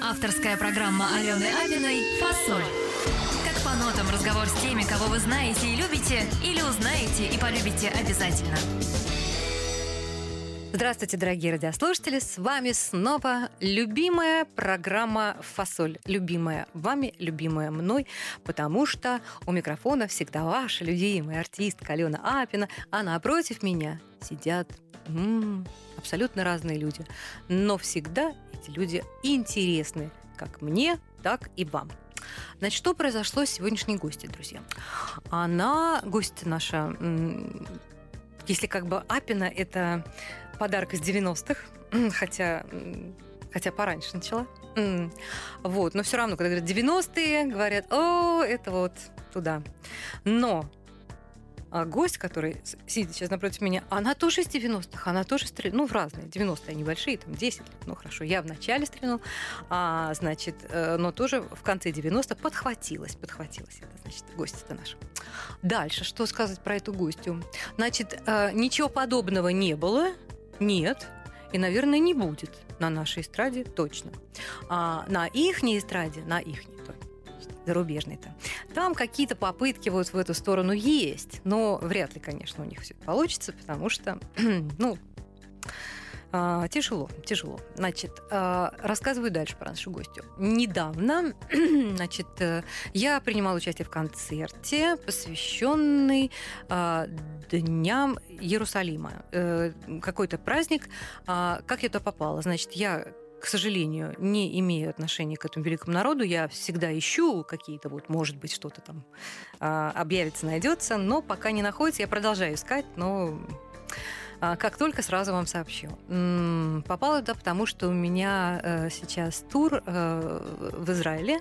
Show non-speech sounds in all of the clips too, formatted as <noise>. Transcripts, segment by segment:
Авторская программа Алены Абиной «Фасоль». Как по нотам разговор с теми, кого вы знаете и любите, или узнаете и полюбите обязательно. Здравствуйте, дорогие радиослушатели! С вами снова любимая программа «Фасоль». Любимая вами, любимая мной, потому что у микрофона всегда ваша любимая артистка Алена Апина, а напротив меня сидят м, абсолютно разные люди. Но всегда эти люди интересны как мне, так и вам. Значит, что произошло с сегодняшней гостью, друзья? Она, гость наша, м, если как бы Апина – это подарок из 90-х, хотя, хотя пораньше начала. Вот, но все равно, когда говорят 90-е, говорят, о, это вот туда. Но а гость, который сидит сейчас напротив меня, она тоже из 90-х, она тоже стрельнула, ну, в разные, 90-е они большие, там, 10 лет, ну, хорошо, я в начале стрельнул, а, значит, э, но тоже в конце 90-х подхватилась, подхватилась, это, значит, гость это наша. Дальше, что сказать про эту гостью? Значит, э, ничего подобного не было, нет, и, наверное, не будет на нашей эстраде точно. А на ихней эстраде, на ихней, то зарубежной-то, там какие-то попытки вот в эту сторону есть, но вряд ли, конечно, у них все получится, потому что, <clears throat> ну, а, тяжело, тяжело. Значит, а, рассказываю дальше про нашу гостью. Недавно, <clears throat> значит, э, я принимала участие в концерте, посвященный а, Дням Иерусалима. Э, Какой-то праздник. Как я туда попала? Значит, я к сожалению, не имею отношения к этому великому народу. Я всегда ищу какие-то, вот, может быть, что-то там объявится, найдется, но пока не находится. Я продолжаю искать, но как только сразу вам сообщу. Попала туда, потому что у меня э, сейчас тур э, в Израиле,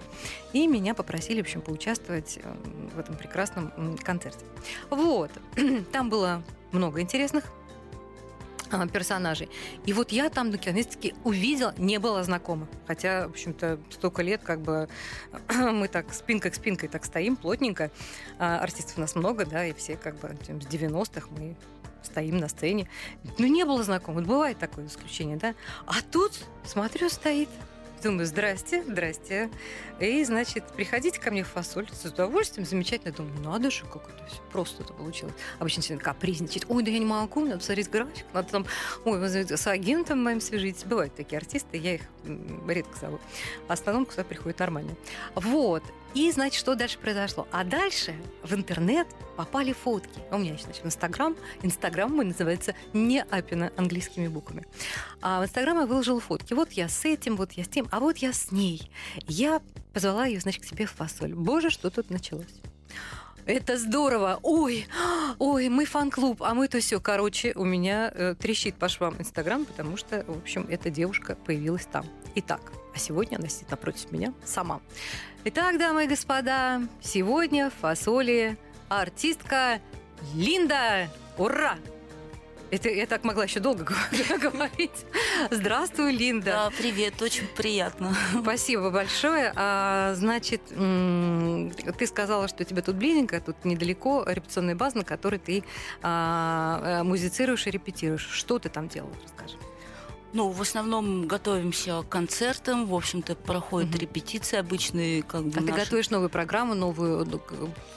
и меня попросили, в общем, поучаствовать э, в этом прекрасном концерте. Вот. <clears throat> Там было много интересных а, персонажей. И вот я там наконец-таки увидела, не была знакома. Хотя, в общем-то, столько лет как бы <clears throat> мы так спинка к спинкой так стоим плотненько. А, Артистов у нас много, да, и все как бы с 90-х мы стоим на сцене. Ну, не было знакомых. Бывает такое исключение, да? А тут, смотрю, стоит. Думаю, здрасте, здрасте. И, значит, приходите ко мне в фасоль с удовольствием, замечательно. Думаю, надо же, как это все просто это получилось. Обычно все капризничает. Ой, да я не могу, надо посмотреть график, надо там, ой, с агентом моим свяжитесь. Бывают такие артисты, я их редко зову. В основном, кто приходит нормально. Вот. И, значит, что дальше произошло? А дальше в интернет попали фотки. У меня, значит, Инстаграм. Инстаграм мой называется не Апина английскими буквами. А в Инстаграм я выложила фотки. Вот я с этим, вот я с тем, а вот я с ней. Я позвала ее, значит, к себе в фасоль. Боже, что тут началось. Это здорово! Ой, ой, мы фан-клуб, а мы то все. Короче, у меня э, трещит по швам Инстаграм, потому что, в общем, эта девушка появилась там. Итак, а сегодня она сидит напротив меня сама. Итак, дамы и господа, сегодня в фасоли артистка Линда. Ура! Это я так могла еще долго <laughs> говорить. Здравствуй, Линда. Да, привет, очень приятно. Спасибо большое. А, значит, ты сказала, что тебя тут близенько, тут недалеко репетиционная база, на которой ты а, э, музицируешь и репетируешь. Что ты там делала? Расскажи. Ну, в основном готовимся к концертам, в общем-то, проходят Мгм. репетиции обычные, как бы А ты наши- готовишь новую программу, новую, ну,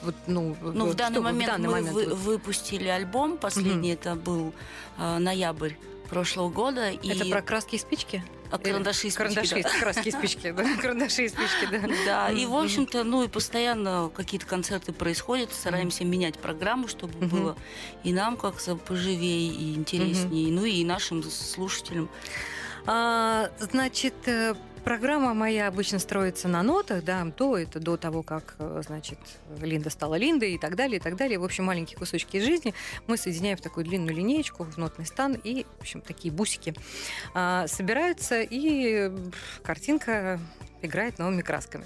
вот, ну, Ну, в что данный вы момент данный мы момент вы- выпустили альбом, последний это был а, ноябрь прошлого года. И Это про краски и спички? А, карандаши и спички, Карандаши, да. краски и спички, да. <laughs> Карандаши и спички, да. Да, и, в общем-то, ну и постоянно какие-то концерты происходят, стараемся менять программу, чтобы было и нам как-то поживее, и интереснее, ну и нашим слушателям. А, значит, э, программа моя обычно строится на нотах, да, до это до того, как, э, значит, Линда стала Линдой и так далее, и так далее. В общем, маленькие кусочки из жизни мы соединяем в такую длинную линеечку, в нотный стан, и, в общем, такие бусики а, собираются, и э, картинка играет новыми красками.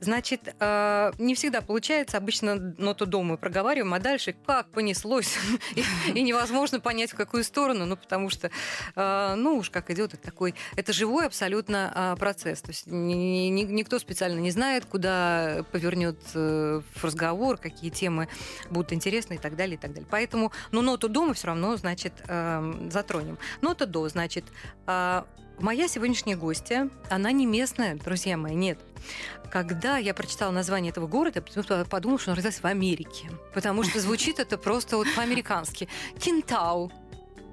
Значит, э, не всегда получается. Обычно ноту до мы проговариваем, а дальше как понеслось. <laughs> И невозможно понять, в какую сторону, ну, потому что, э, ну, уж как идет, это такой... Это живой абсолютно э, процесс. То есть никто специально не знает, куда повернет в разговор, какие темы будут интересны и так далее, и так далее. Поэтому, ну, ноту до мы все равно, значит, затронем. Нота до, значит, Моя сегодняшняя гостья, она не местная, друзья мои, нет. Когда я прочитала название этого города, я подумала, что он родился в Америке. Потому что звучит это просто вот по-американски. Кинтау.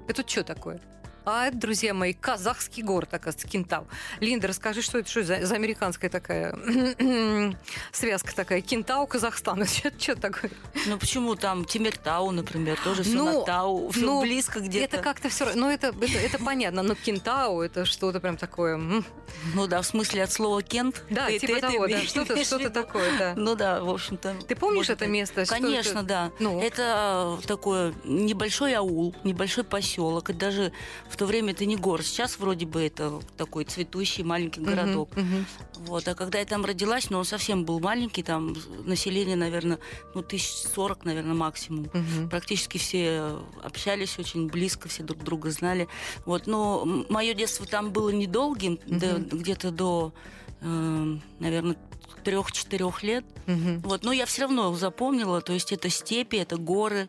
Это что такое? А это, друзья мои, казахский город, оказывается, Кентау. Линда, расскажи, что это что за, за американская такая <clears throat> связка такая? Кентау, Казахстан. <laughs> Это что такое? Ну почему там Тимиртау, например, тоже все ну, на Тау, все ну, близко где-то. Это как-то все, ну это, это, это понятно, но Кентау это что-то прям такое. Ну да, в смысле от слова Кент. Да, ты, типа ты, того, да, что-то, что-то такое, да. Ну да, в общем-то. Ты помнишь это место? Конечно, это? да. Ну. Это такой небольшой аул, небольшой поселок, и даже в то время это не город. Сейчас вроде бы это такой цветущий маленький городок. Uh-huh, uh-huh. Вот. А когда я там родилась, ну, он совсем был маленький, там население, наверное, ну, тысяч сорок, наверное, максимум. Uh-huh. Практически все общались очень близко, все друг друга знали. Вот. Но мое детство там было недолгим, uh-huh. до, где-то до, э, наверное, трех-четырех лет. Угу. Вот, но я все равно запомнила, то есть это степи, это горы,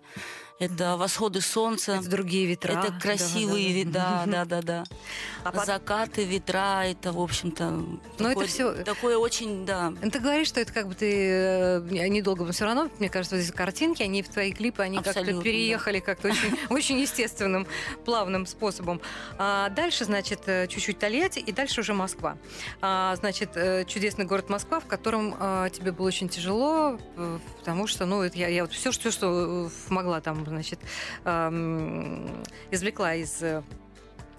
это восходы солнца. Это другие ветра. Это красивые вида, да, да, да. А под... Закаты, ветра, это, в общем-то, Но такое, это все... такое очень, да. Ну, ты говоришь, что это как бы ты э, недолго, но все равно, мне кажется, вот эти картинки, они в твои клипы, они как-то переехали да. как-то очень, <laughs> очень естественным, плавным способом. А дальше, значит, э, чуть-чуть Тольятти, и дальше уже Москва. А, значит, э, чудесный город Москва, в котором а, тебе было очень тяжело, потому что, ну, это я, я вот все, что, что могла там значит, извлекла из э,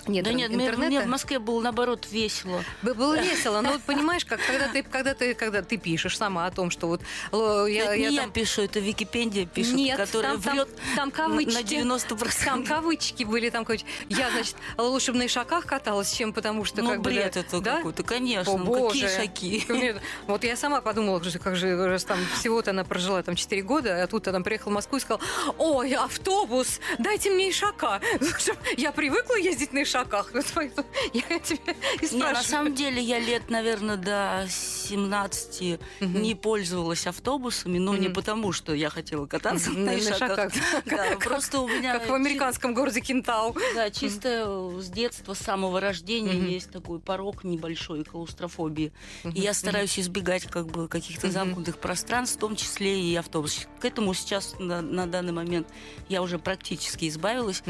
нет, да нет, интернета. мне в Москве было наоборот весело. Было <laughs> весело, но вот понимаешь, как когда ты, когда ты, когда ты пишешь сама о том, что вот я, это я, не там... я пишу, это Википедия пишет, нет, которая там, врет там, там кавычки, на 90%. Там кавычки были, там я, значит, лучше бы на ишаках каталась, чем потому что ну, как бред бы, это да? какой-то, конечно, О, ну, какие шаги. Вот я сама подумала, как же, раз там всего-то она прожила там 4 года, а тут она приехала в Москву и сказала, ой, автобус, дайте мне ишака. <laughs> Я привыкла ездить на ишаках, <laughs> я и спрашиваю. Не, на самом деле я лет, наверное, до 17 угу. не пользовалась автобусами, но угу. не потому, что я хотела кататься на, на ишаках. Да, <laughs> просто у меня... Как в американском городе Кентау. Да, чисто с детства, с самого рождения есть такой порог небольшой клаустрофобии. И я стараюсь избегать как бы каких-то замкнутых пространств, в том числе и автобус. К этому сейчас на, на данный момент я уже практически избавилась.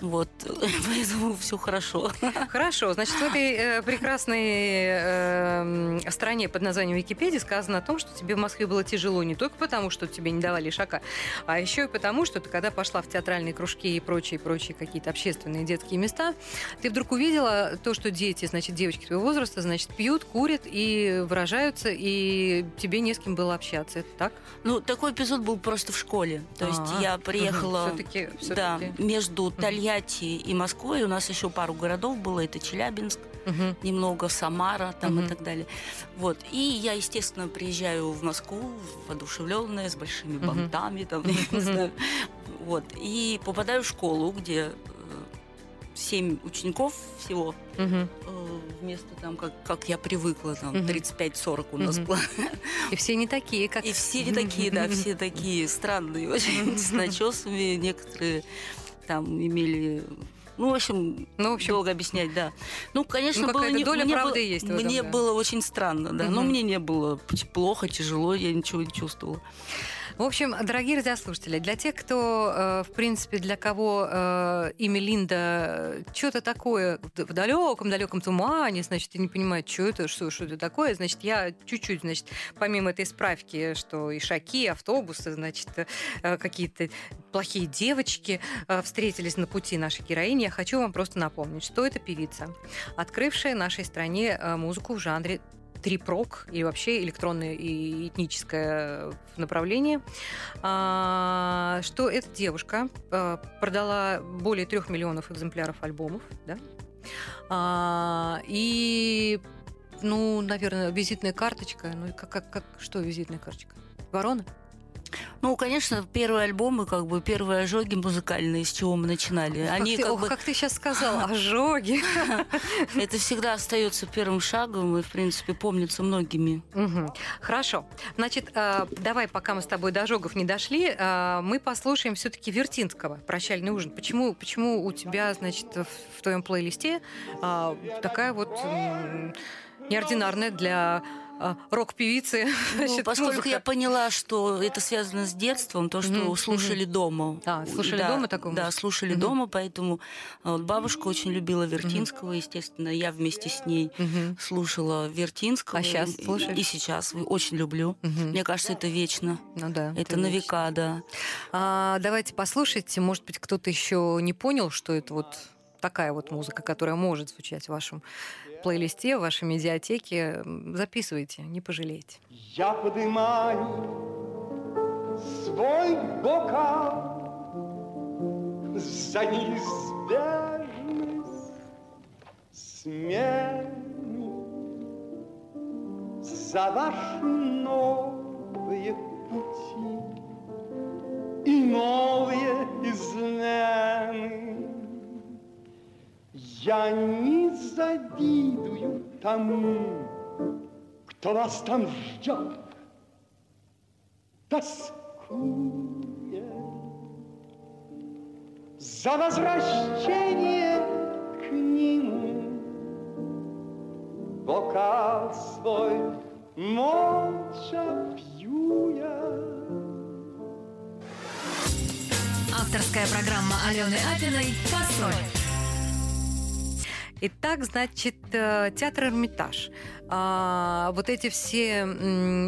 Вот, <laughs> поэтому все хорошо. <laughs> Хорошо. Значит, в этой э, прекрасной э, стране под названием Википедия сказано о том, что тебе в Москве было тяжело не только потому, что тебе не давали шака, а еще и потому, что ты когда пошла в театральные кружки и прочие-прочие какие-то общественные детские места, ты вдруг увидела то, что дети, значит, девочки твоего возраста, значит, пьют, курят и выражаются, и тебе не с кем было общаться. Это так? Ну, такой эпизод был просто в школе. То есть А-а-а. я приехала угу. все-таки, все-таки. Да, между Тольятти и Москвой. У нас еще пару городов было, это Челябинск, угу. немного Самара там угу. и так далее. Вот. И я, естественно, приезжаю в Москву, воодушевленная, с большими угу. бантами, там, я не знаю. Вот. И попадаю в школу, где э, семь учеников всего. Угу. Вместо там, как, как я привыкла, там угу. 35-40 у нас было. И все не такие, как... И все не такие, да, все такие странные, очень с начесами. Некоторые там имели ну, в общем, ну, в общем, долго объяснять, да. Ну, конечно, ну, было не, доля мне правды было, есть. Этом, мне да. было очень странно, да. Угу. Но мне не было плохо, тяжело, я ничего не чувствовала. В общем, дорогие радиослушатели, для тех, кто, э, в принципе, для кого э, имя Линда э, что-то такое в далеком-далеком тумане, значит, и не понимает, что это, что, что это такое, значит, я чуть-чуть, значит, помимо этой справки, что и шаки, автобусы, значит, какие-то плохие девочки встретились на пути нашей героини, я хочу вам просто напомнить, что это певица, открывшая нашей стране музыку в жанре трипрок и вообще электронное и этническое направление, а, что эта девушка а, продала более трех миллионов экземпляров альбомов, да, а, и ну, наверное, визитная карточка. Ну, как, как, как что визитная карточка? Ворона? Ну, конечно, первые альбомы, как бы первые ожоги музыкальные, с чего мы начинали. Они как, ты, как ох, бы... как ты сейчас сказал, <laughs> ожоги. <laughs> Это всегда остается первым шагом и, в принципе, помнится многими. Хорошо. Значит, э, давай, пока мы с тобой до ожогов не дошли, э, мы послушаем все-таки Вертинского «Прощальный ужин». Почему, почему у тебя, значит, в твоем плейлисте э, такая вот неординарная для рок-певицы. <laughs> Ну, поскольку музыка. я поняла, что это связано с детством, то, что mm-hmm. слушали mm-hmm. дома. А, слушали да, дома такую Да, слушали mm-hmm. дома, поэтому а, вот бабушка очень любила Вертинского, mm-hmm. естественно, я вместе с ней mm-hmm. слушала Вертинского. А сейчас слушаешь? И сейчас очень люблю. Mm-hmm. Мне кажется, это вечно. Ну да. Это, это на вечно. века, да. А, давайте послушайте, может быть, кто-то еще не понял, что это вот такая вот музыка, которая может звучать в вашем плейлисте, в вашей медиатеке. Записывайте, не пожалеете. Я поднимаю свой бокал за неизбежность смены, за ваши новые пути и новые измены. Я не завидую тому, кто вас там ждет, тоскует за возвращение к нему. Бокал свой молча пью я. Авторская программа Алены Апиной «Фасоль». Итак, значит, э, театр Эрмитаж. А, вот эти все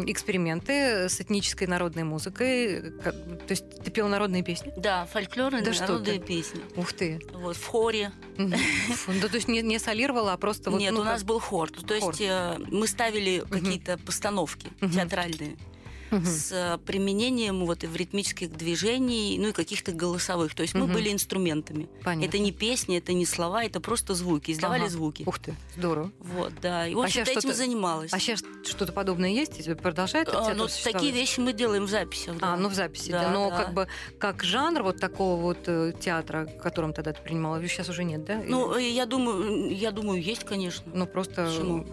эксперименты с этнической народной музыкой, как, то есть ты пела народные песни? Да, фольклорные да народные ты? песни. Ух ты. Вот, в хоре. Ну, то есть не, не солировала, а просто вот... Нет, ну, у нас был хор. То есть э, мы ставили какие-то постановки театральные угу. с э, применением вот в ритмических движений, ну и каких-то голосовых. То есть угу. мы были инструментами. Понятно. Это не песни, это не слова, это просто звуки. Издавали ага. звуки. Ух ты, здорово. Вот, да. И, в общем, а этим занималась. А сейчас что-то подобное есть? Продолжает а, ну, такие вещи мы делаем в записях. Да. А, ну в записи, да. да. Но да. как бы как жанр вот такого вот э, театра, в котором тогда ты принимала, сейчас уже нет, да? Ну, я думаю, я думаю, есть, конечно. Ну, просто... Почему?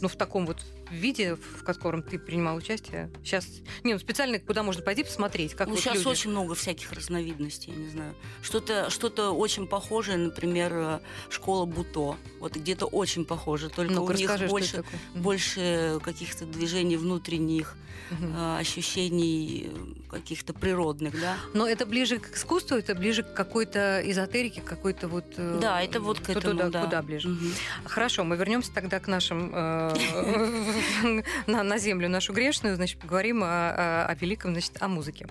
ну, в таком вот виде, в котором ты принимал участие? Сейчас, не, ну, специально куда можно пойти посмотреть, как ну, вот сейчас люди. очень много всяких разновидностей, я не знаю. Что-то что очень похожее, например, э, школа Буто. Вот где-то очень похоже, только ну у них расскажи, больше, больше каких-то движений внутренних, угу. ощущений каких-то природных, да. Но это ближе к искусству, это ближе к какой-то эзотерике, какой-то вот... Э, да, это вот к этому, туда, да. Куда ближе. Угу. Хорошо, мы вернемся тогда к нашим <laughs> <laughs> на, на землю нашу грешную, значит, поговорим о, о, великом, значит, о музыке.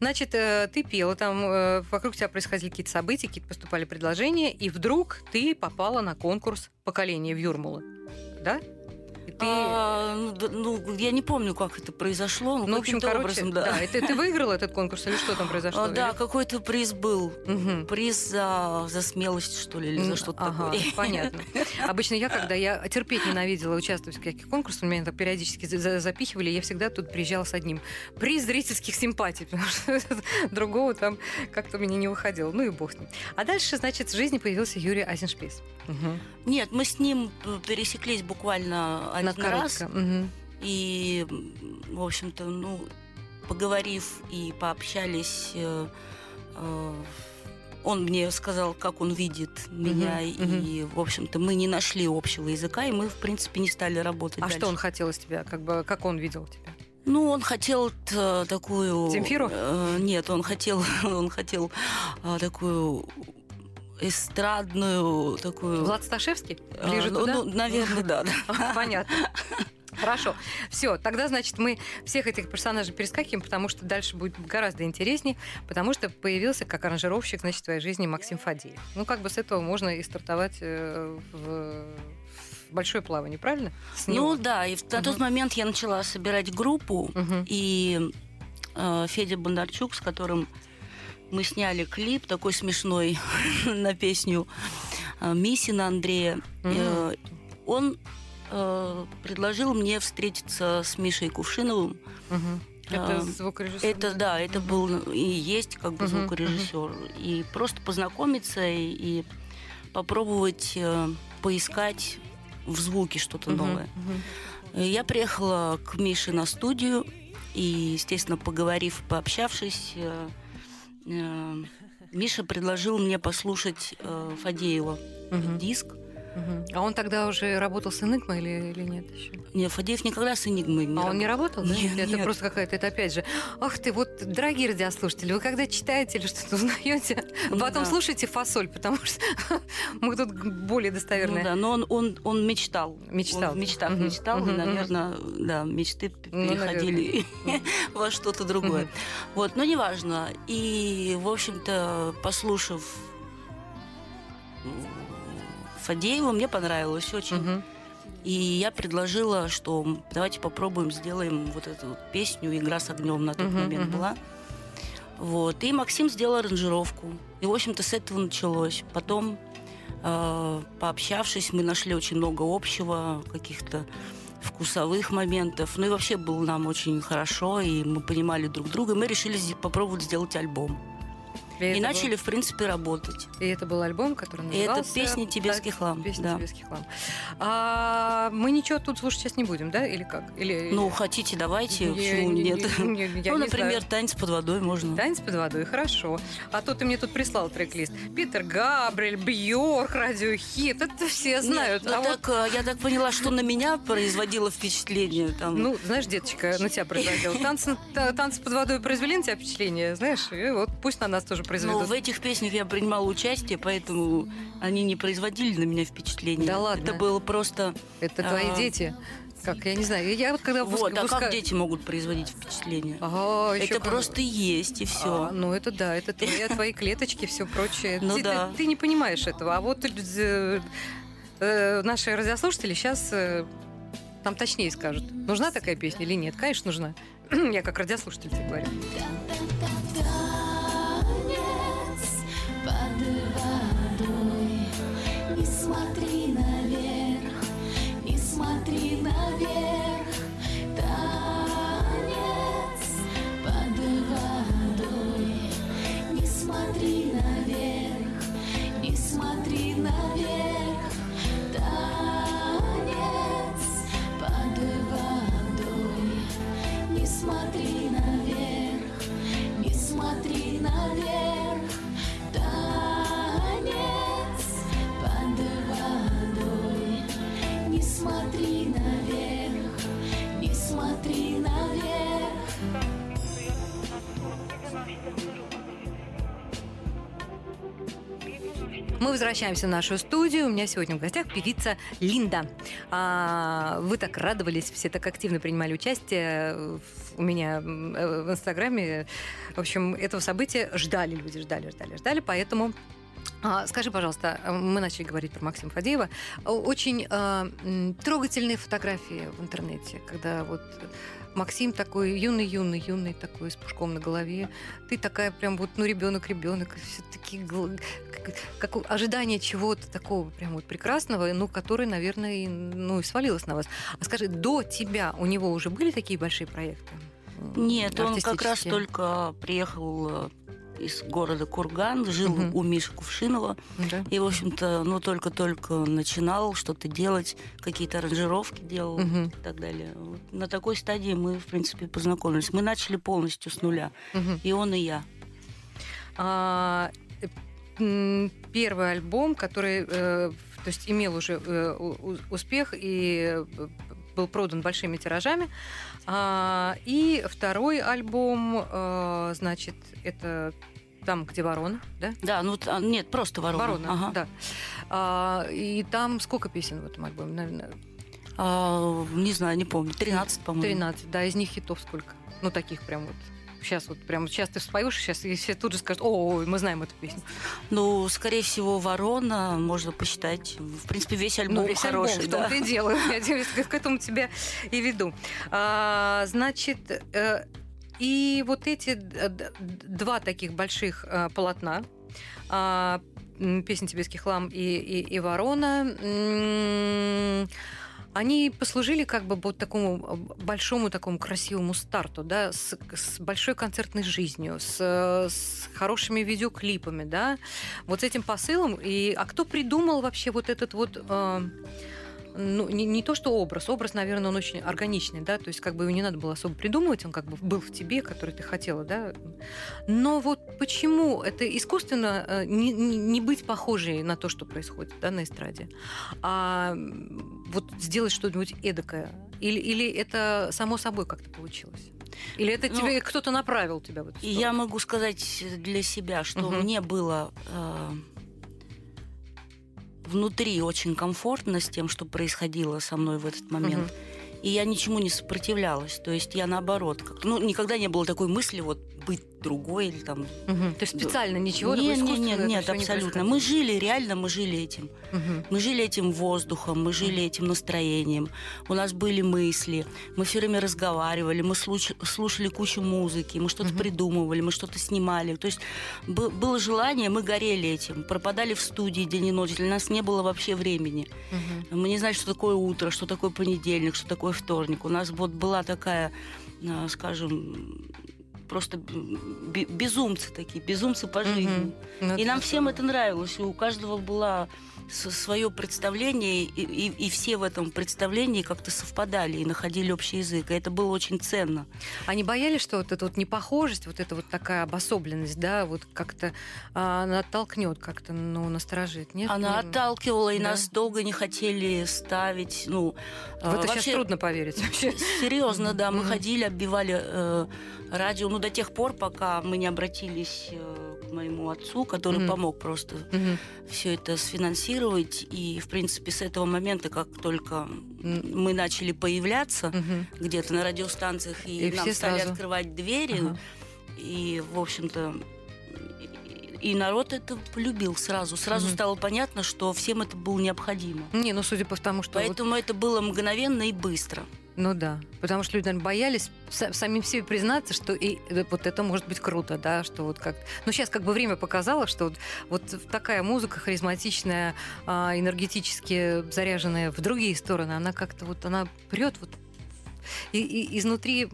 Значит, э, ты пела, там э, вокруг тебя происходили какие-то события, какие-то поступали предложения, и вдруг ты попала на конкурс поколения в Юрмулы. Да? Ты... А, ну, ну, я не помню, как это произошло. Ну, ну в общем, короче, образом, да. да. Это ты выиграла этот конкурс или что там произошло? А, да, какой-то приз был. Угу. Приз за, за смелость, что ли, или за что-то ага, такое. <laughs> Понятно. Обычно я, когда я терпеть ненавидела участвовать в каких конкурсах, меня так периодически запихивали, я всегда тут приезжала с одним. Приз зрительских симпатий, <laughs> потому что другого там как-то меня не выходило. Ну и бог с ним. А дальше, значит, в жизни появился Юрий Азеншпис. Угу. Нет, мы с ним пересеклись буквально один На раз. Угу. И, в общем-то, ну, поговорив и пообщались, э, э, он мне сказал, как он видит меня, угу, и, угу. в общем-то, мы не нашли общего языка, и мы, в принципе, не стали работать. А дальше. что он хотел из тебя? Как бы, как он видел тебя? Ну, он хотел такую... Земфиру? Э, нет, он хотел, <laughs> он хотел э, такую эстрадную такую... Влад Сташевский? Ближе а, туда? Ну, наверное, да. <laughs> Понятно. Хорошо. Все, тогда, значит, мы всех этих персонажей перескакиваем, потому что дальше будет гораздо интереснее, потому что появился как аранжировщик, значит, в твоей жизни Максим Фадеев. Ну, как бы с этого можно и стартовать э, в большое плавание, правильно? Ну да, и на тот момент я начала собирать группу, и э, Федя Бондарчук, с которым мы сняли клип такой смешной <laughs> на песню э, Мисина Андрея. Mm-hmm. Он э, предложил мне встретиться с Мишей Кувшиновым. Это звукорежиссер. Это да, это был и есть как бы звукорежиссер. И просто познакомиться и, и попробовать э, поискать в звуке что-то новое. Я приехала к Мише на студию, и, естественно, поговорив, пообщавшись, э, э, Миша предложил мне послушать э, Фадеева Мгм. диск. А он тогда уже работал с Энигмой или, или нет еще? Не, Фадеев никогда с Энигмой не а он не работал. работал, да? Нет, это нет. просто какая-то, это опять же, ах ты, вот, дорогие радиослушатели, вы когда читаете или что-то узнаете, Ну потом да. слушайте фасоль, потому что <laughs> мы тут более Ну достоверные. да, но он, он, он мечтал. Мечтал. Он в мечтах Мгм, мечтал, мгм, и, наверное, да, мечты Ну, переходили <laughs> во что-то другое. Мгм. Вот, но неважно. И, в общем-то, послушав Фадеева, мне понравилось очень. Мгм. И я предложила, что давайте попробуем, сделаем вот эту вот песню «Игра с огнем» на тот Мгм, момент мгм. была. Вот. И Максим сделал аранжировку. И, в общем-то, с этого началось. Потом, э, пообщавшись, мы нашли очень много общего, каких-то вкусовых моментов. Ну и вообще было нам очень хорошо, и мы понимали друг друга. И мы решили попробовать сделать альбом. И, И начали, в принципе, работать. был, и это был альбом, который И это назывался... «Песни «Тибетский так, хлам», «Песни да. «Тибетский хлам». А, мы ничего тут слушать сейчас не будем, да? Или как? Или... Ну, хотите, давайте, Я- почему не- нет? не- не- Ну, не например, знаю. танец под водой можно. Танец под водой, хорошо. А то ты мне тут прислал трек-лист. Питер Габриэль, Бьорк, Радиохит. Это все знают. Нет, ну а вот, так, э, я так поняла, что на меня производило впечатление. Там, ну, знаешь, деточка, на тебя производил. Танцы, та- танцы под водой произвели на тебя впечатление, знаешь? И вот пусть на нас тоже Но произведут. в этих песнях я принимала участие, поэтому они не производили на меня впечатление. Да ладно? Это было просто... Это твои а, дети. Как, я не знаю. Я вот когда Вот, выска- а выска- как дети могут производить впечатление? Ага, это как- просто есть, и все. А, ну это да, это твои, твои клеточки, все прочее. Ну ты, да. ты, ты не понимаешь этого. А вот э, э, наши радиослушатели сейчас там точнее скажут, нужна такая песня или нет. Конечно, нужна. <clears throat> Я как радиослушатель тебе говорю. Танец под возвращаемся в нашу студию. У меня сегодня в гостях певица Линда. А, вы так радовались, все так активно принимали участие у меня э, в Инстаграме. В общем, этого события ждали люди, ждали, ждали, ждали. Поэтому а, Скажи, пожалуйста, э, мы начали говорить про Максима Фадеева. Очень м, трогательные фотографии в интернете, когда вот Максим такой юный, юный, юный такой с пушком на голове. Ты такая прям вот, ну, ребенок, ребенок. Все такие как, как ожидание чего-то такого прям вот прекрасного, ну, который, наверное, и, ну, и свалилось на вас. А скажи, до тебя у него уже были такие большие проекты? Нет, он как раз только приехал э, из города Курган, жил Мгм. у Миши Кувшинова. Да? И, в общем-то, ну, только-только начинал что-то делать, какие-то аранжировки делал Мгм. и так далее. Вот На такой стадии мы, в принципе, познакомились. Мы начали полностью с нуля. Мгм. И он, и я. А, э, первый альбом, который, э, то есть имел уже э, успех и э, был продан большими тиражами. А, и второй альбом, э, значит, это там, где ворона, да? Да, ну, а, нет, просто ворона. Ворона, Ага. да. А, и там сколько песен в этом альбоме? Наверное, А, не знаю, не помню. 13, по-моему. 13. Да, из них хитов сколько? Ну, таких прям вот. Сейчас вот прям сейчас ты споешь, сейчас и все тут же скажут, о, мы знаем эту песню. Ну, скорее всего, ворона можно посчитать. В принципе, весь альбом Ну, весь хороший. альбом, да. том-то и дело. Я <laughs> к этому тебя и веду. А, значит, э, и вот эти два таких больших э, полотна, а, м, «Песня «Тибетский хлам» и, и, и «Ворона», они послужили как бы вот такому э, большому такому красивому старту, да, с, с большой концертной жизнью, с, с хорошими видеоклипами, да, вот с этим посылом. И, а кто придумал вообще вот этот вот э, ну, не, не то, что образ. Образ, наверное, он очень органичный, да, то есть как бы его не надо было особо придумывать, он как бы был в тебе, который ты хотела, да. Но вот почему это искусственно э, не, не быть похожей на то, что происходит, да, на эстраде, а вот сделать что-нибудь эдакое? Или, или это само собой как-то получилось? Или это ну, тебе кто-то направил тебя в эту сторону? Я могу сказать для себя, что угу. мне было... Э внутри очень комфортно с тем, что происходило со мной в этот момент. Угу. И я ничему не сопротивлялась. То есть я наоборот, ну, никогда не было такой мысли, вот быть другой или там. Угу. То есть специально ничего нет, нет, нет, нет, абсолютно. Не мы жили, реально мы жили этим. Угу. Мы жили этим воздухом, мы жили этим настроением. У нас были мысли, мы все время разговаривали, мы слуш... слушали кучу музыки, мы что-то угу. придумывали, мы что-то снимали. То есть б- было желание, мы горели этим, пропадали в студии день и ночь. Для нас не было вообще времени. Угу. Мы не знали, что такое утро, что такое понедельник, что такое вторник. У нас вот была такая, а, скажем, просто безумцы такие, безумцы по жизни. Mm-hmm. и нам всем это нравилось. У каждого была свое представление, и, и, и все в этом представлении как-то совпадали и находили общий язык. И это было очень ценно. Они боялись, что вот эта вот непохожесть, вот эта вот такая обособленность, да, вот как-то а, она оттолкнет, как-то, ну, насторожит, нет? Она отталкивала, и да? нас долго не хотели ставить, ну... В это вообще, сейчас трудно поверить вообще. Серьезно, да, мы ходили, оббивали э, радио, ну, до тех пор, пока мы не обратились э, моему отцу, который mm-hmm. помог просто mm-hmm. все это сфинансировать. И, в принципе, с этого момента, как только mm-hmm. мы начали появляться mm-hmm. где-то на радиостанциях, и, и нам стали сразу... открывать двери, uh-huh. и, в общем-то, и народ это полюбил сразу. Сразу угу. стало понятно, что всем это было необходимо. Не, ну судя по тому, что... Поэтому вот... это было мгновенно и быстро. Ну да, потому что люди, наверное, боялись самим себе признаться, что и э, вот это может быть круто, да, что вот как... Ну сейчас как бы время показало, что вот, вот такая музыка харизматичная, а, энергетически заряженная в другие стороны, она как-то вот, она прет вот и, и изнутри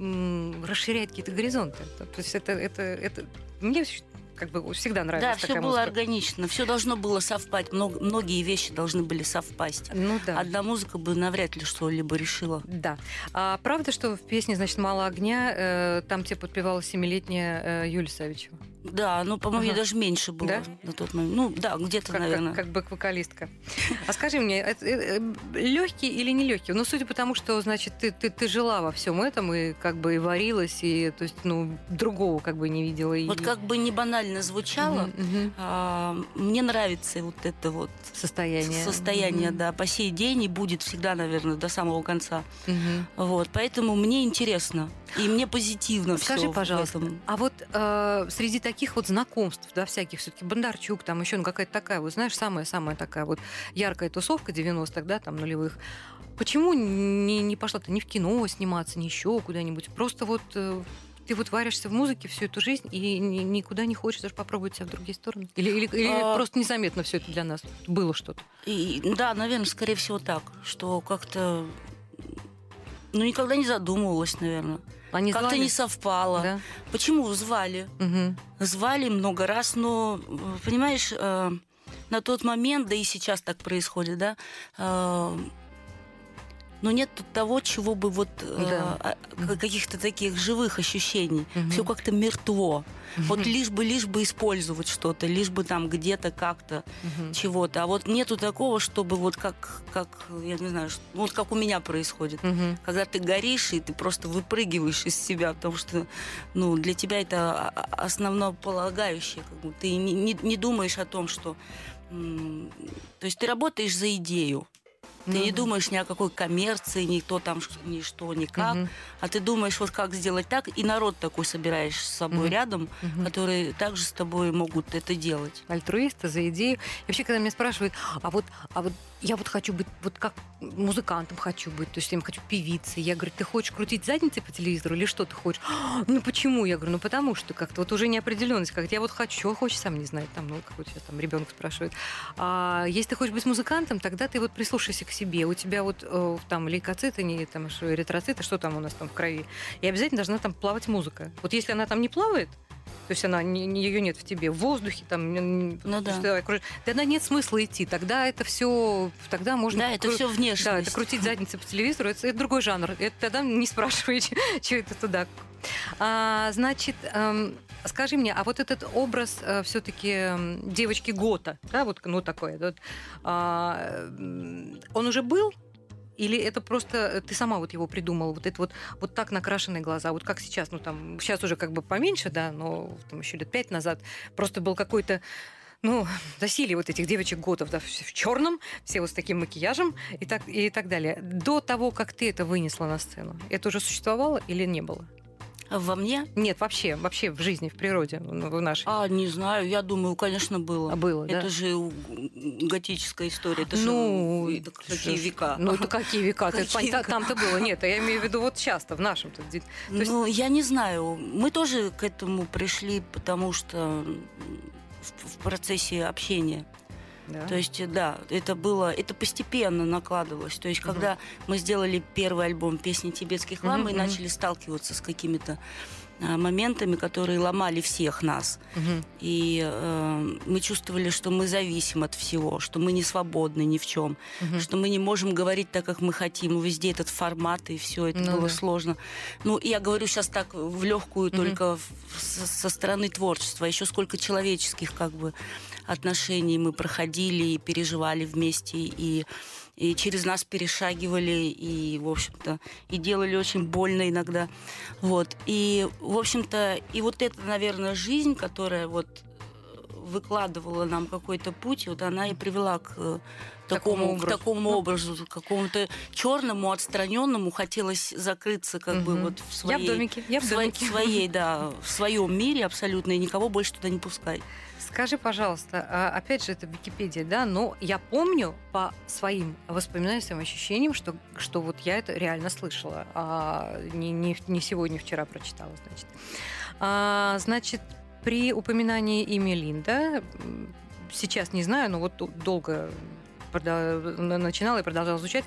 расширяет какие-то горизонты. То есть это, это, это мне как бы всегда нравилась Да, все было музыка. органично, все должно было совпать, много, многие вещи должны были совпасть. Ну да. Одна музыка бы навряд ли что-либо решила. Да. А правда, что в песне, значит, «Мало огня» э, там тебе подпевала семилетняя э, Юлия Савичева? Да, ну, по-моему, ага. даже меньше было да? на тот момент. Ну, да, где-то, как, наверное. Как, как бэк-вокалистка. А скажи мне, это, э, легкий или не легкий? Ну, судя по тому, что, значит, ты, ты, ты жила во всем этом и как бы и варилась, и, то есть, ну, другого как бы не видела. И... Вот как бы не банально звучало, угу, угу. А, мне нравится вот это вот состояние. Состояние, угу. да, по сей день и будет всегда, наверное, до самого конца. Угу. Вот, поэтому мне интересно. И мне позитивно Скажи, пожалуйста, а вот э, среди таких вот знакомств, да, всяких, все-таки Бондарчук, там еще ну, какая-то такая, вот знаешь, самая-самая такая вот яркая тусовка 90-х, да, там нулевых. Почему не, не пошла ты ни в кино сниматься, ни еще куда-нибудь? Просто вот э, ты вот варишься в музыке всю эту жизнь и ни, никуда не хочешь даже попробовать себя в другие стороны? Или, или, или а... просто незаметно все это для нас? Было что-то? И, да, наверное, скорее всего так, что как-то ну, никогда не задумывалась, наверное. Они Как-то не совпало. Да? Почему звали? Угу. Звали много раз, но, понимаешь, э, на тот момент, да и сейчас так происходит, да, э, но нет того, чего бы вот да. э, каких-то таких живых ощущений. Угу. Все как-то мертво. Угу. Вот лишь бы, лишь бы использовать что-то, лишь бы там где-то как-то угу. чего-то. А вот нету такого, чтобы вот как, как я не знаю, вот как у меня происходит. Угу. Когда ты горишь, и ты просто выпрыгиваешь из себя, потому что ну, для тебя это основнополагающее. Как бы. Ты не, не, не думаешь о том, что... То есть ты работаешь за идею. Ты mm-hmm. не думаешь ни о какой коммерции, ни кто там, ни что, ни как. Mm-hmm. А ты думаешь, вот как сделать так, и народ такой собираешь с собой mm-hmm. рядом, mm-hmm. которые также с тобой могут это делать. Альтруисты за идею. И вообще, когда меня спрашивают, а вот, а вот я вот хочу быть, вот как музыкантом хочу быть, то есть я хочу певицей. Я говорю, ты хочешь крутить задницей по телевизору или что ты хочешь? Ну почему? Я говорю, ну потому что как-то вот уже неопределенность, как я вот хочу, хочешь, сам не знаю, там, ну, какой сейчас там ребенок спрашивает. А если ты хочешь быть музыкантом, тогда ты вот прислушайся к себе, у тебя вот э, там лейкоциты, не там эритроциты, что там у нас там в крови, и обязательно должна там плавать музыка. Вот если она там не плавает, то есть она не, не- ее нет в тебе, в воздухе там, Ну да. окружает, тогда нет смысла идти, тогда это все, тогда можно Да, это кру- все внешность. да, это крутить задницы по телевизору, это, это другой жанр. Это тогда не спрашивай, <laughs> что это туда. А, значит, эм, скажи мне, а вот этот образ все-таки девочки Гота, да, вот ну такой, вот, а, м, он уже был? Или это просто ты сама вот его придумала, вот это вот, вот так накрашенные глаза, вот как сейчас, ну там, сейчас уже как бы поменьше, да, но там еще лет пять назад просто был какой-то ну, <laughs> засилие вот этих девочек готов, да, в черном, все вот с таким макияжем и так, и так далее. До того, как ты это вынесла на сцену, это уже существовало или не было? Во мне? Нет, вообще, вообще в жизни, в природе, в нашей. А, не знаю, я думаю, конечно, было. Было, да? Это же готическая история. Это Ну, же это какие ж, века. Ну, это какие века? Какие? Там-то было. Нет, а я имею в виду вот часто, в нашем-то. есть- Ну, я не знаю. Мы тоже к этому пришли, потому что в процессе общения. Да. То есть, да, это было, это постепенно накладывалось. То есть, когда мы сделали первый альбом песни тибетских лам, Мгм, мы мгм. начали сталкиваться с какими-то моментами, которые ломали всех нас. Мгм. И э, мы чувствовали, что мы зависим от всего, что мы не свободны ни в чем, Мгм. что мы не можем говорить так, как мы хотим. Везде этот формат, и все это Ну было да. сложно. Ну, я говорю сейчас так в легкую, Мгм. только в- со, со стороны творчества. Еще сколько человеческих как бы отношений мы проходили и переживали вместе, и, и через нас перешагивали, и, в общем-то, и делали очень больно иногда. Вот. И, в общем-то, и вот эта, наверное, жизнь, которая вот э, выкладывала нам какой-то путь, вот она и привела к э, Такому такому, образу. к такому Ну. образу, к какому-то черному, отстраненному. Хотелось закрыться как бы Мгм. вот в Я своей... в домике, я в в своей- домике. в своей, да, в своем мире абсолютно, и никого больше туда не пускать. Скажи, пожалуйста, а, опять же, это Википедия, да, но я помню по своим воспоминаниям, своим ощущениям, что, что вот я это реально слышала, а не, не, не сегодня, вчера прочитала, значит. А, значит, при упоминании имя Линда, сейчас не знаю, но вот долго начинала и продолжала изучать,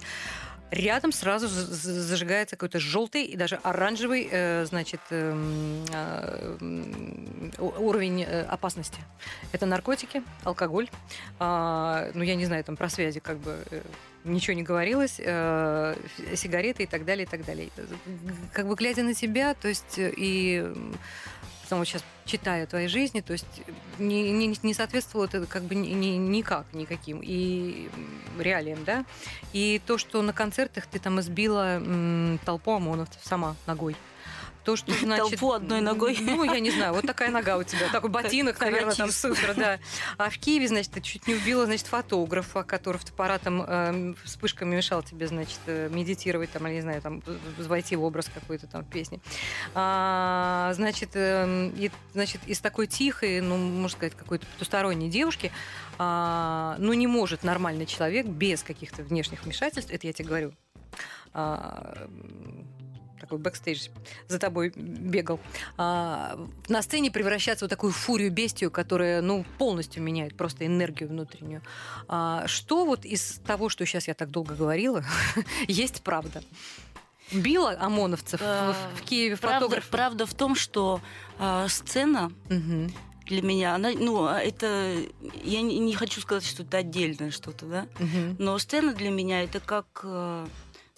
рядом сразу зажигается какой-то желтый и даже оранжевый, э, значит, эм, а, уровень э, опасности. Это наркотики, алкоголь. А, ну, я не знаю, там про связи как бы э, ничего не говорилось, э, сигареты и так далее, и так далее. Как бы глядя на тебя, то есть э, и м, потом вот сейчас читая о твоей жизни, то есть не, не, не соответствовало это как бы ни, ни- никак, никаким и реалиям, да. И то, что на концертах ты там избила м, толпу ОМОНовцев сама ногой. То, что <laughs> значит... Толпу одной ногой? Ну, я не знаю, вот такая нога у тебя, такой <laughs> ботинок, наверное, там супер, да. <laughs> А в Киеве, значит, ты чуть не убила, значит, фотографа, который фотоаппаратом э, вспышками мешал тебе, значит, э, медитировать там, или, не знаю, там, войти в образ какой-то там в песне. А, значит, э, и, значит, из такой тихой, ну, можно сказать, какой-то потусторонней девушки, а, ну, не может нормальный человек без каких-то внешних вмешательств, это я тебе говорю, а, такой бэкстейдж за тобой бегал, а, на сцене превращаться в такую фурию, бестию, которая, ну, полностью меняет просто энергию внутреннюю. А, что вот из того, что сейчас я так долго говорила, <laughs> есть правда? Била ОМОНовцев А, в, Киеве Правда, фотограф. правда в том, что а, сцена для меня, она, ну, а, это, я не, не хочу сказать, что это отдельное что-то, да, Мгм. но сцена для меня это как, э,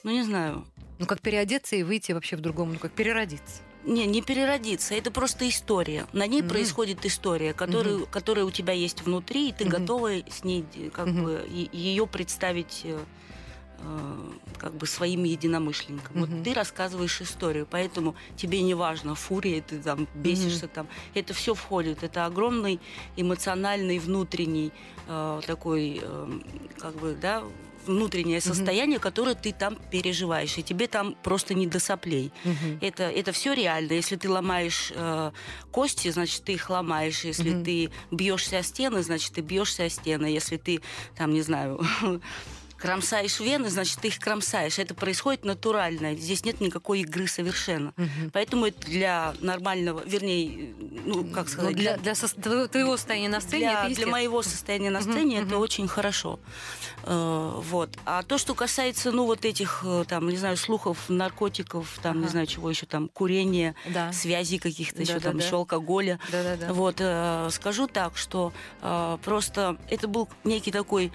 ну, не знаю, Ну, как переодеться и выйти вообще в другом, ну, как переродиться. Не, не переродиться, это просто история. На ней Мгм. происходит история, которую, которая у тебя есть внутри, и ты Мгм. готова с ней э, как Мгм. бы ее представить э, э, как бы своим единомышленникам. Мгм. Вот ты рассказываешь историю, поэтому тебе не важно, фурия ты там бесишься там. Это все входит. Это огромный эмоциональный внутренний э, такой э, как бы да внутреннее состояние, которое ты там переживаешь, и тебе там просто не до соплей. Мгм. Это, это все реально. Если ты ломаешь э, кости, значит, ты их ломаешь. Если Мгм. ты бьешься о стены, значит, ты бьешься о стены. Если ты, там, не знаю, <laughs> кромсаешь вены, значит, ты их кромсаешь. Это происходит натурально. Здесь нет никакой игры совершенно. Мгм. Поэтому это для нормального, вернее, ну, как Ну, сказать, для, для сос- твоего твоего состояния на сцене для, это для моего состояния на сцене это мгм. очень хорошо. Э, вот. А то, что касается, ну, вот этих, э, там, не знаю, слухов, наркотиков, там, не Ага. знаю, чего еще там, курения, Да. связей каких-то еще, там, Да-да-да. еще алкоголя. Да-да-да. Вот, э, скажу так, что э, просто это был некий такой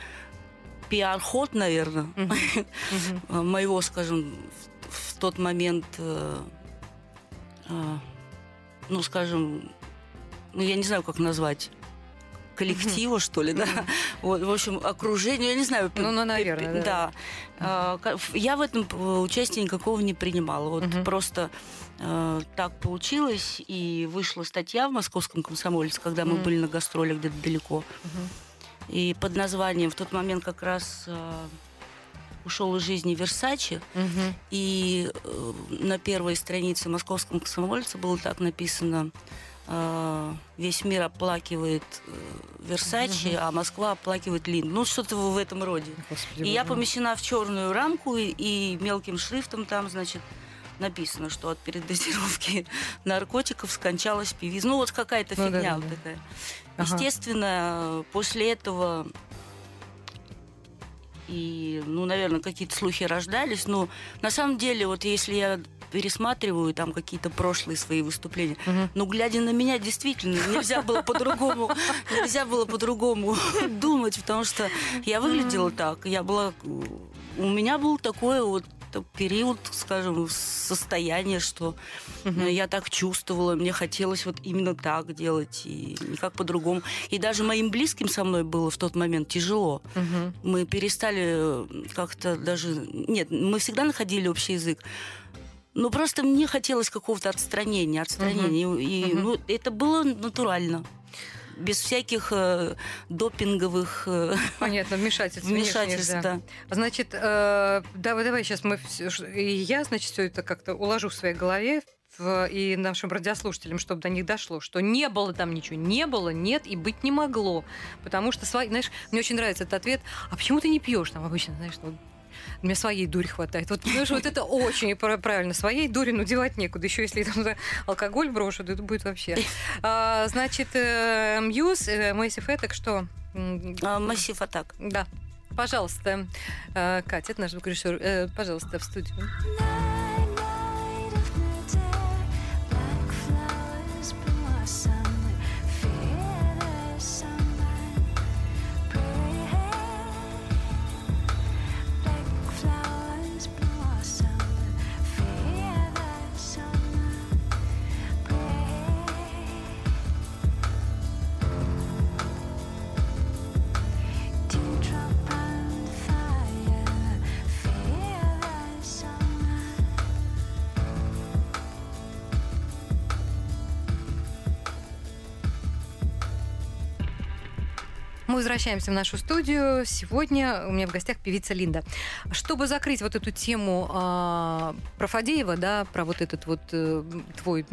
пиар-ход, наверное, Мгм. <laughs> Мгм. моего, скажем, в, в тот момент, э, э, ну, скажем, ну, я не знаю, как назвать коллектива, что ли, да? <laughs> Вот, в общем, окружение, я не знаю. Ну, ну, наверное, да. Да. Ф- Я в этом э, участия никакого не принимала. Вот Мгм. просто э, так получилось, и вышла статья в московском комсомольце, когда мы Мгм. были на гастролях где-то далеко. Мгм. И под названием в тот момент как раз э, ушел из жизни Версачи. Мгм. И э, на первой странице московского комсомольца было так написано э, «Весь мир оплакивает Версачи, а Москва оплакивает Лин». Ну, что-то в этом роде. Господи, И я боже помещена в черную рамку, и, и мелким шрифтом там, значит, написано, что от передозировки <laughs> наркотиков скончалась певица. Ну, вот какая-то Ну фигня да, вот да. такая. Ага. Естественно, после этого и, ну, наверное, какие-то слухи рождались. Но на самом деле, вот если я пересматриваю там какие-то прошлые свои выступления, Мгм. ну, глядя на меня, действительно, нельзя было по-другому, нельзя было по-другому <laughs> думать, потому что я выглядела так, я была, у меня был такой вот период, скажем, состояние, что Мгм. я так чувствовала, мне хотелось вот именно так делать, и никак по-другому. И даже моим близким со мной было в тот момент тяжело. Мгм. Мы перестали э, как-то даже... Нет, мы всегда находили общий язык. Но просто мне хотелось какого-то отстранения, отстранения. И, Мгм. ну, это было натурально. Без всяких э, допинговых э, Понятно, вмешательств. вмешательств. да. да. Значит, э, давай, давай сейчас мы и я, значит, все это как-то уложу в своей голове и нашим радиослушателям, чтобы до них дошло, что не было там ничего, не было, нет и быть не могло, потому что, свои, знаешь, мне очень нравится этот ответ. А почему ты не пьешь там обычно, знаешь, вот мне своей дури хватает. Вот, понимаешь, вот это очень пра- правильно. Своей дури, ну, девать некуда. Еще если там алкоголь брошу, то это будет вообще. А, значит, э, Мьюз, э, Мэйси Феттек, что? М, А, Массив атак. да. Пожалуйста, э, Катя, это наш звукорежиссер, э, пожалуйста, в студию. Возвращаемся в нашу студию. Сегодня у меня в гостях певица Линда. Чтобы закрыть вот эту тему а, про Фадеева, да, про вот этот вот э, твой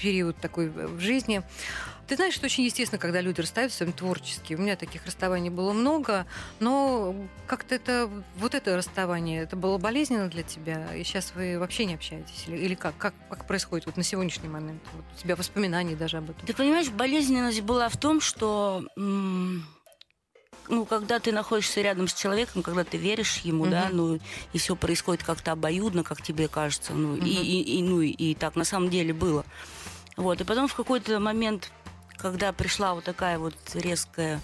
период такой в жизни. Ты знаешь, что очень естественно, когда люди расстаются своим творчески. У меня таких расставаний было много, но как-то это вот это расставание, это было болезненно для тебя, и сейчас вы вообще не общаетесь или, или как? как? Как происходит вот на сегодняшний момент? Вот у тебя воспоминаний даже об этом? Ты понимаешь, болезненность была в том, что ну, когда ты находишься рядом с человеком, когда ты веришь ему, да, Мгм. ну, и все происходит как-то обоюдно, как тебе кажется, ну, и, Мгм. и, и, ну, и, и так на самом деле было. Вот, и потом в какой-то момент, когда пришла вот такая вот резкая,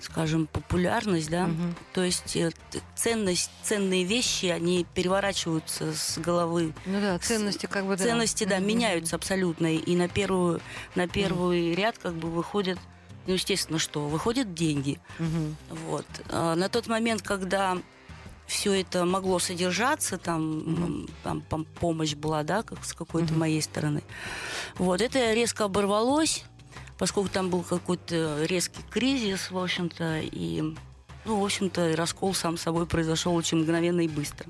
скажем, популярность, да, Мгм. то есть э, ценность, ценные вещи, они переворачиваются с головы Ну да, ценности как бы да. ценности, да, Мгм. меняются абсолютно. И на первую, на первый ряд как бы выходят, ну, естественно, что? Выходят деньги. Мгм. Вот. А на тот момент, когда все это могло содержаться, там, м, там пом- помощь была, да, как с какой-то Мгм. моей стороны. Вот, это резко оборвалось, поскольку там был какой-то резкий кризис, в общем-то, и Ну, в общем-то, раскол сам собой произошел очень мгновенно и быстро.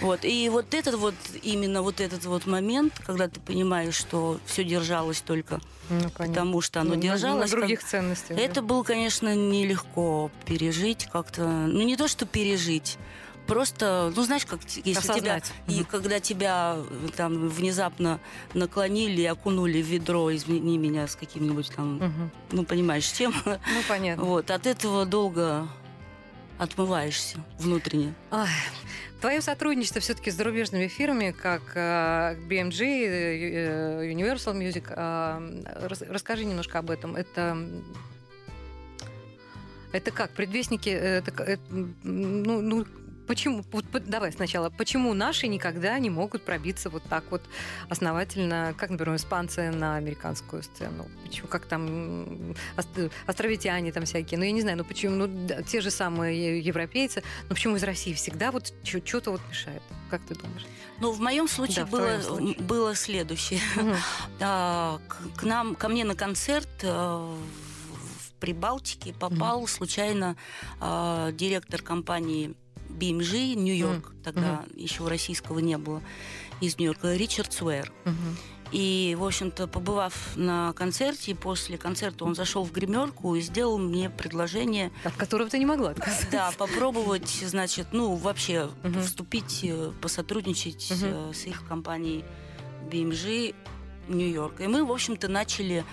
Вот. И вот этот вот, именно вот этот вот момент, когда ты понимаешь, что все держалось только Ну, понятно. потому, что оно Ну, держалось. На как- других ценностях. Это да. было, конечно, нелегко пережить как-то. Ну, не то, что пережить. Просто, ну, знаешь, как если тебя... Осознать. И когда тебя э, там внезапно наклонили и окунули в ведро, извини меня, с каким-нибудь там, Мгм. ну, понимаешь, чем. Ну, понятно. <laughs> Вот, от этого долго отмываешься внутренне. Ай, Твое сотрудничество все-таки с зарубежными фирмами, как э, BMG, э, Universal Music, э, рас- расскажи немножко об этом. Это это как предвестники? Это, это, ну, ну почему? Вот, давай сначала. Почему наши никогда не могут пробиться вот так вот основательно, как, например, испанцы на американскую сцену? Почему? Как там островитяне там всякие? Ну я не знаю, ну почему? Ну да, те же самые европейцы. Но почему из России всегда вот что-то вот мешает? Как ты думаешь? Ну, в моем случае Да, было, случае. было следующее. <laughs> А, к, к нам, ко мне на концерт э, в Прибалтике попал случайно а, директор компании BMG Нью-Йорк, тогда еще российского не было, из Нью-Йорка, Ричард Суэр. Мгм. И, в общем-то, побывав на концерте, после концерта он зашел в гримерку и сделал мне предложение От которого ты не могла отказаться. да, попробовать, значит, ну, вообще Мгм. вступить, э, посотрудничать э, с их компанией BMG Нью-Йорк. И мы, в общем-то, начали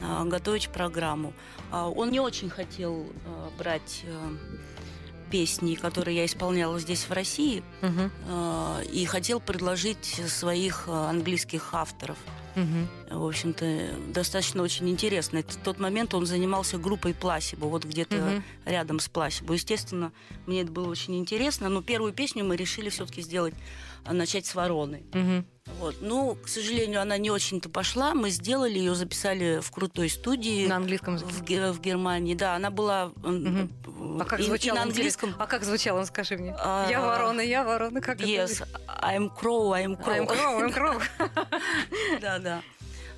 а, готовить программу. А, Он не очень хотел брать э, песни, которые я исполняла здесь, в России, а, и хотел предложить своих а, английских авторов. Мгм. В общем-то, достаточно очень интересно. Это в тот момент он занимался группой Пласибо, вот где-то Мгм. рядом с Пласибо. Естественно, мне это было очень интересно, но первую песню мы решили все-таки сделать, а, начать с Вороны. Мгм. Вот. Ну, к сожалению, она не очень-то пошла. Мы сделали ее, записали в крутой студии. На английском языке. в, в Германии, да, она была м, А как и- и звучал на английском. А как звучал он, скажи мне? А, Я ворона, я ворона, как Yes, это? I'm crow, I'm crow. I'm crow, I'm crow. <laughs> <laughs> Да, да.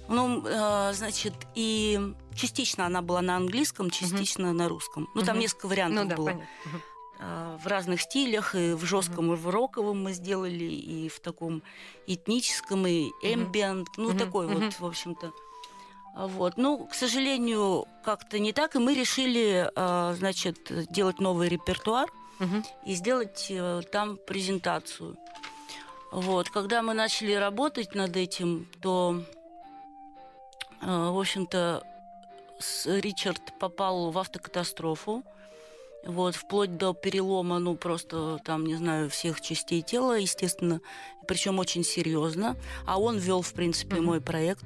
Ну, э, значит, и частично она была на английском, частично на русском. Ну, там несколько вариантов Ну было. Э, В разных стилях, и в жестком, и в роковом мы сделали, и в таком этническом, и эмбиент, ну, такой вот, в общем-то. А Вот. Ну, к сожалению, как-то не так, и мы решили, э, значит, делать новый репертуар Мгм. и сделать э, там презентацию. Вот. Когда мы начали работать над этим, то, э, в общем-то, Ричард попал в автокатастрофу. Вот, вплоть до перелома, ну, просто там, не знаю, всех частей тела, естественно, причем очень серьезно. А он вел, в принципе, Мгм. мой проект.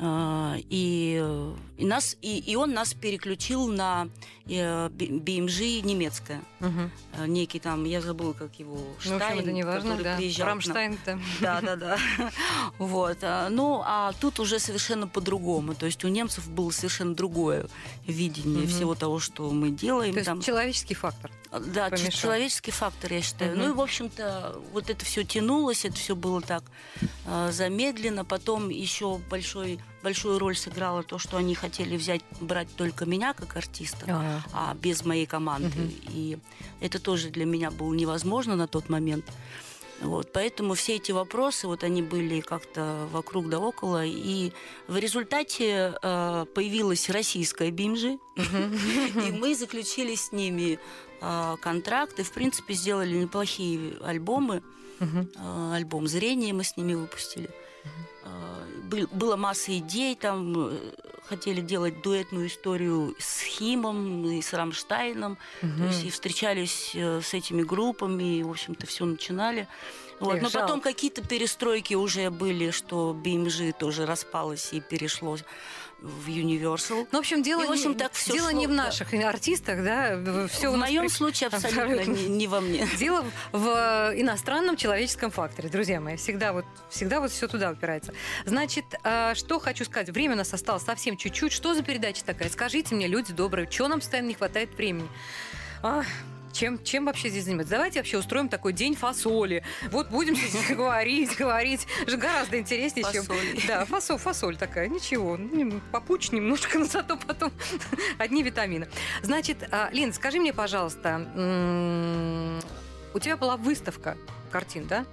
А, И, э, и, нас, и, и он нас переключил на э, Би- BMG немецкое. Э, Некий там, я забыла, как его, Ну, в Штайн, общем, это не важно, который да. приезжал. Рамштайн там. <laughs> Да, да, да. <laughs> Вот. Ну, а тут уже совершенно по-другому. То есть у немцев было совершенно другое видение Мгм. всего того, что мы делаем. То есть там. человеческий фактор. Да, помешал. человеческий фактор, я считаю. Мгм. Ну и, в общем-то, вот это все тянулось, это все было так э, замедленно. Потом еще большой, большую роль сыграло то, что они хотели взять, брать только меня как артиста Ага. а без моей команды. Мгм. И это тоже для меня было невозможно на тот момент. Вот, поэтому все эти вопросы, вот они были как-то вокруг да около, и в результате э, появилась российская бимжи, <laughs> и мы заключили с ними э, контракт, и, в принципе, сделали неплохие альбомы. Э, альбом «Зрение» мы с ними выпустили. Был- Было масса идей, там э, хотели делать дуэтную историю с Химом и с Рамштайном, то есть и встречались э, с этими группами, и, в общем-то, все начинали. Вот. Эх, Но потом какие-то перестройки уже были, что BMG тоже распалось и перешло в Universal. Ну, в общем, дело, И, в общем, не, так всё дело не в шло, да. наших артистах, да, все в моем случае абсолютно, Не, не во мне. <laughs> Дело в э, иностранном человеческом факторе, друзья мои. Всегда вот, всегда вот все туда упирается. Значит, э, что хочу сказать. Время у нас осталось совсем чуть-чуть. Что за передача такая? Скажите мне, люди добрые, что нам постоянно не хватает времени? А, Чем, чем вообще здесь заниматься? Давайте вообще устроим такой день фасоли. Вот будем здесь <laughs> говорить, говорить. Же гораздо интереснее, чем... Да, фасоль, фасоль такая. Ничего. ну, Попуч немножко, но зато потом <laughs> одни витамины. Значит, а, Лин, скажи мне, пожалуйста, у тебя была выставка картин, да?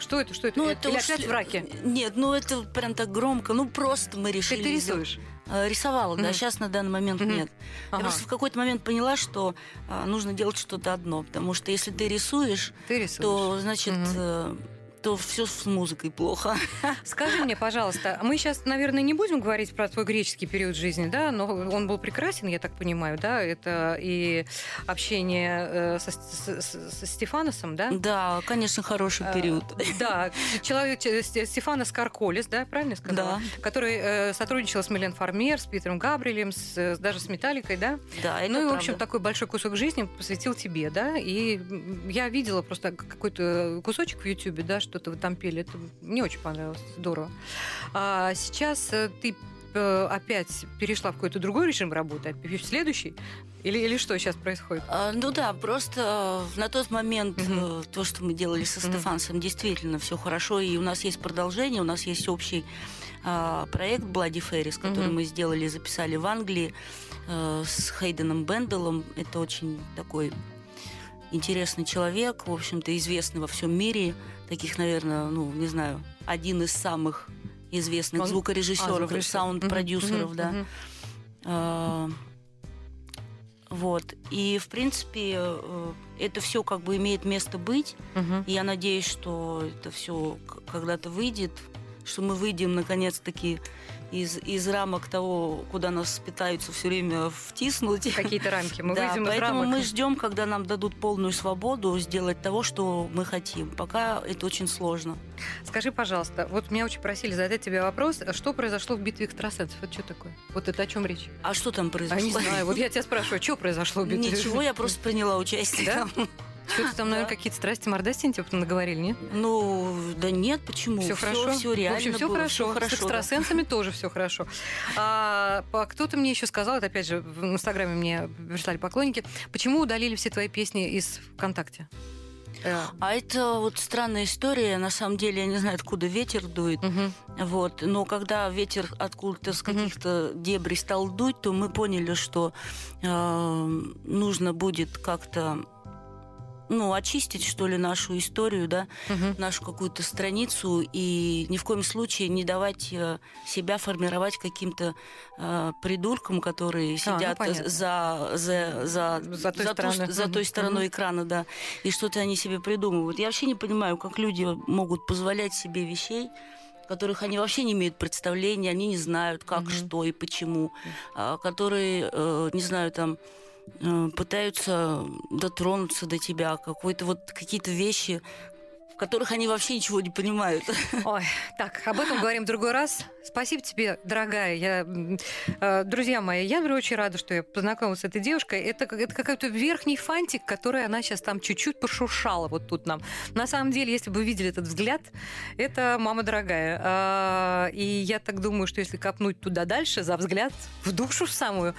Что это? Что это? Ну, Или это опять уж- в раке? Нет, ну это прям так громко. Ну, просто мы решили... ты рисуешь? Э, Рисовала, да. Мгм. Сейчас на данный момент Мгм. нет. Ага. Я просто в какой-то момент поняла, что а, нужно делать что-то одно. Потому что если ты рисуешь, Ты рисуешь. то, значит, Мгм. То все с музыкой плохо. <laughs> Скажи мне, пожалуйста, мы сейчас, наверное, не будем говорить про твой греческий период жизни, да, но он был прекрасен, я так понимаю, да, это и общение э, со, с- с- со Стефаносом, да? Да, конечно, хороший Э, период. Да, человек Сте- Стефанос Карколис, да, правильно я сказала? Да. Который э, сотрудничал с Милен Фармер, с Питером Габриэлем, с, э, даже с Металликой, да? Да, это ну и, в правда. общем, такой большой кусок жизни посвятил тебе, да? И я видела просто какой-то кусочек в Ютьюбе, да, что-то вы там пели. Это мне очень понравилось, здорово. А сейчас э, ты э, опять перешла в какой-то другой режим работы, а в следующий? Или, или что сейчас происходит? А, Ну да, просто э, на тот момент э, то, что мы делали со. Стефансом, действительно все хорошо, и у нас есть продолжение, у нас есть общий а, проект Bloody Ferris, который Мгм. мы сделали записали в Англии э, с Хейденом Бенделом. Это очень такой интересный человек, в общем-то, известный во всем мире. Таких, наверное, ну, не знаю, один из самых известных Он- А, звукорежиссеров, звукорежиссер. саунд-продюсеров, Мгм, да. А, Вот. И, в принципе, э, это все как бы имеет место быть. Мгм. И я надеюсь, что это все когда-то выйдет, что мы выйдем наконец-таки из, из рамок того, куда нас пытаются все время втиснуть. Какие-то рамки. Мы <laughs> да, выйдем из поэтому рамок. мы ждем, когда нам дадут полную свободу сделать того, что мы хотим. Пока это очень сложно. Скажи, пожалуйста, вот меня очень просили задать тебе вопрос, а что произошло в битве экстрасенсов? Это что такое? Вот это о чем речь? А что там А произошло? не знаю, вот я тебя спрашиваю, что произошло в битве? Ничего, я просто приняла участие. Да? Что-то там, наверное, какие-то страсти, мордасти тебе потом наговорили, нет? Ну, да нет, почему? Все хорошо. Все реально В общем, все хорошо. С экстрасенсами тоже все хорошо. А, кто-то мне еще сказал, это опять же в Инстаграме мне прислали поклонники, почему удалили все твои песни из ВКонтакте? Э, А это вот странная история. На самом деле, я не знаю, откуда ветер дует. мгм. Вот. Но когда ветер откуда-то с каких-то дебрей стал дуть, то мы поняли, что э, нужно будет как-то ну, очистить, что ли, нашу историю, да, Мгм. нашу какую-то страницу и ни в коем случае не давать э, себя формировать каким-то э, придуркам, которые сидят ну понятно. за, за, за, За той ту- стороной. за той стороной экрана, да, и что-то они себе придумывают. Я вообще не понимаю, как люди могут позволять себе вещей, которых они вообще не имеют представления, они не знают, как, Мгм. что и почему, а, которые, э, не знаю, там пытаются дотронуться до тебя, какой-то вот какие-то вещи, которых они вообще ничего не понимают. <laughs> Ой, так, об этом говорим в другой раз. Спасибо тебе, дорогая. Я, э, друзья мои, я очень рада, что я познакомилась с этой девушкой. Это, это какой-то верхний фантик, который она сейчас там чуть-чуть пошуршала вот тут нам. На самом деле, если бы вы видели этот взгляд, это мама дорогая. А, И я так думаю, что если копнуть туда дальше, за взгляд, в душу самую,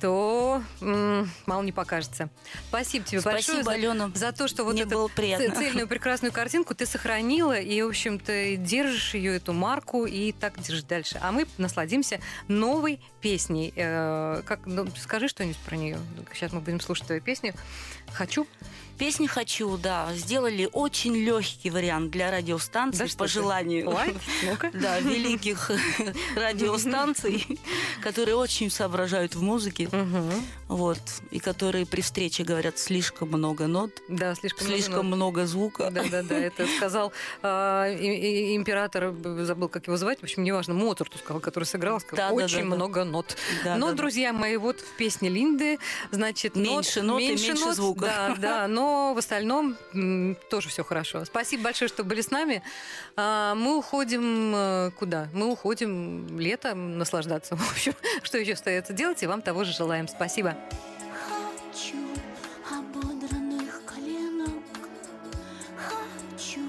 то м, мало не покажется. Спасибо тебе большое Спасибо, за, Алена. за то, что вот Мне это было приятно. ц- цельную прекрасную картинку ты сохранила и, в общем-то, держишь ее, эту марку, и так держишь дальше. А мы насладимся новой песней. Э, как, ну, скажи что-нибудь про нее. Сейчас мы будем слушать твою песню. Хочу. Песни «Хочу», да, сделали очень легкий вариант для радиостанций Да по желанию. <laughs> Да, великих <laughs> радиостанций, которые очень соображают в музыке. Вот, и которые при встрече говорят слишком много нот, Да, слишком, много слишком нот. много звука. Да, да, да, это сказал и- император, забыл, как его звать, в общем, неважно, Моцарту сказал, который сыграл, сказал, Да, да, очень да, да. много нот. Да, но, да, да. друзья мои, вот в песне Линды, значит, Меньше нот и меньше нот, звука. Да, да, но в остальном тоже все хорошо. Спасибо большое, что были с нами. А мы уходим э, куда? Мы уходим летом наслаждаться. <laughs> В общем, что еще остается делать, и вам того же желаем. Спасибо. Хочу ободранных коленок, хочу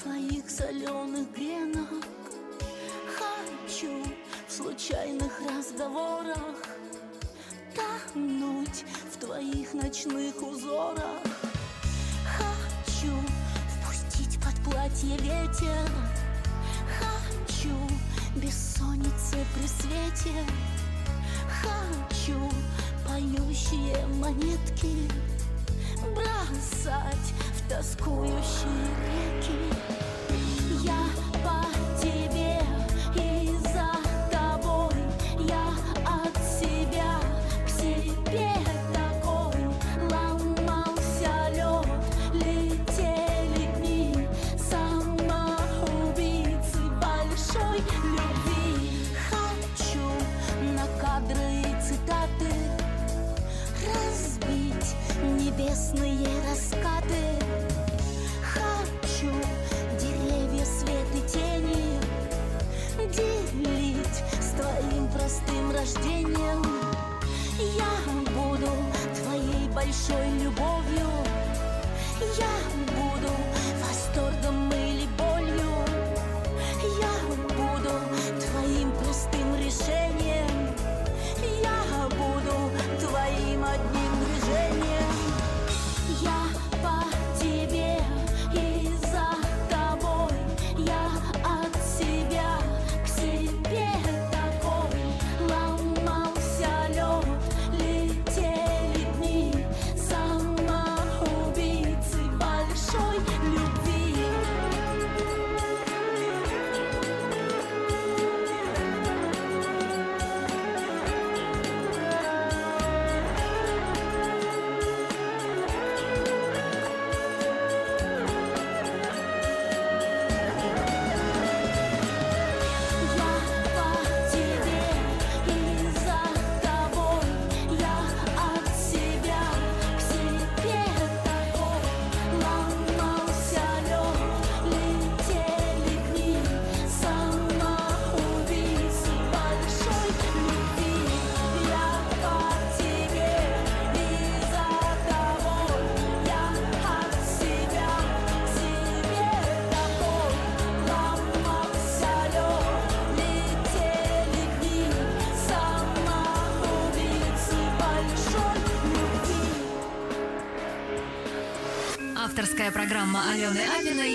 твоих соленых гренок, хочу в случайных разговорах тонуть в твоих ночных узорах. платье ветер Хочу бессонницы при свете. Хочу поющие монетки Бросать в тоскующие реки Я sogno buono. авторская программа Алены Абиной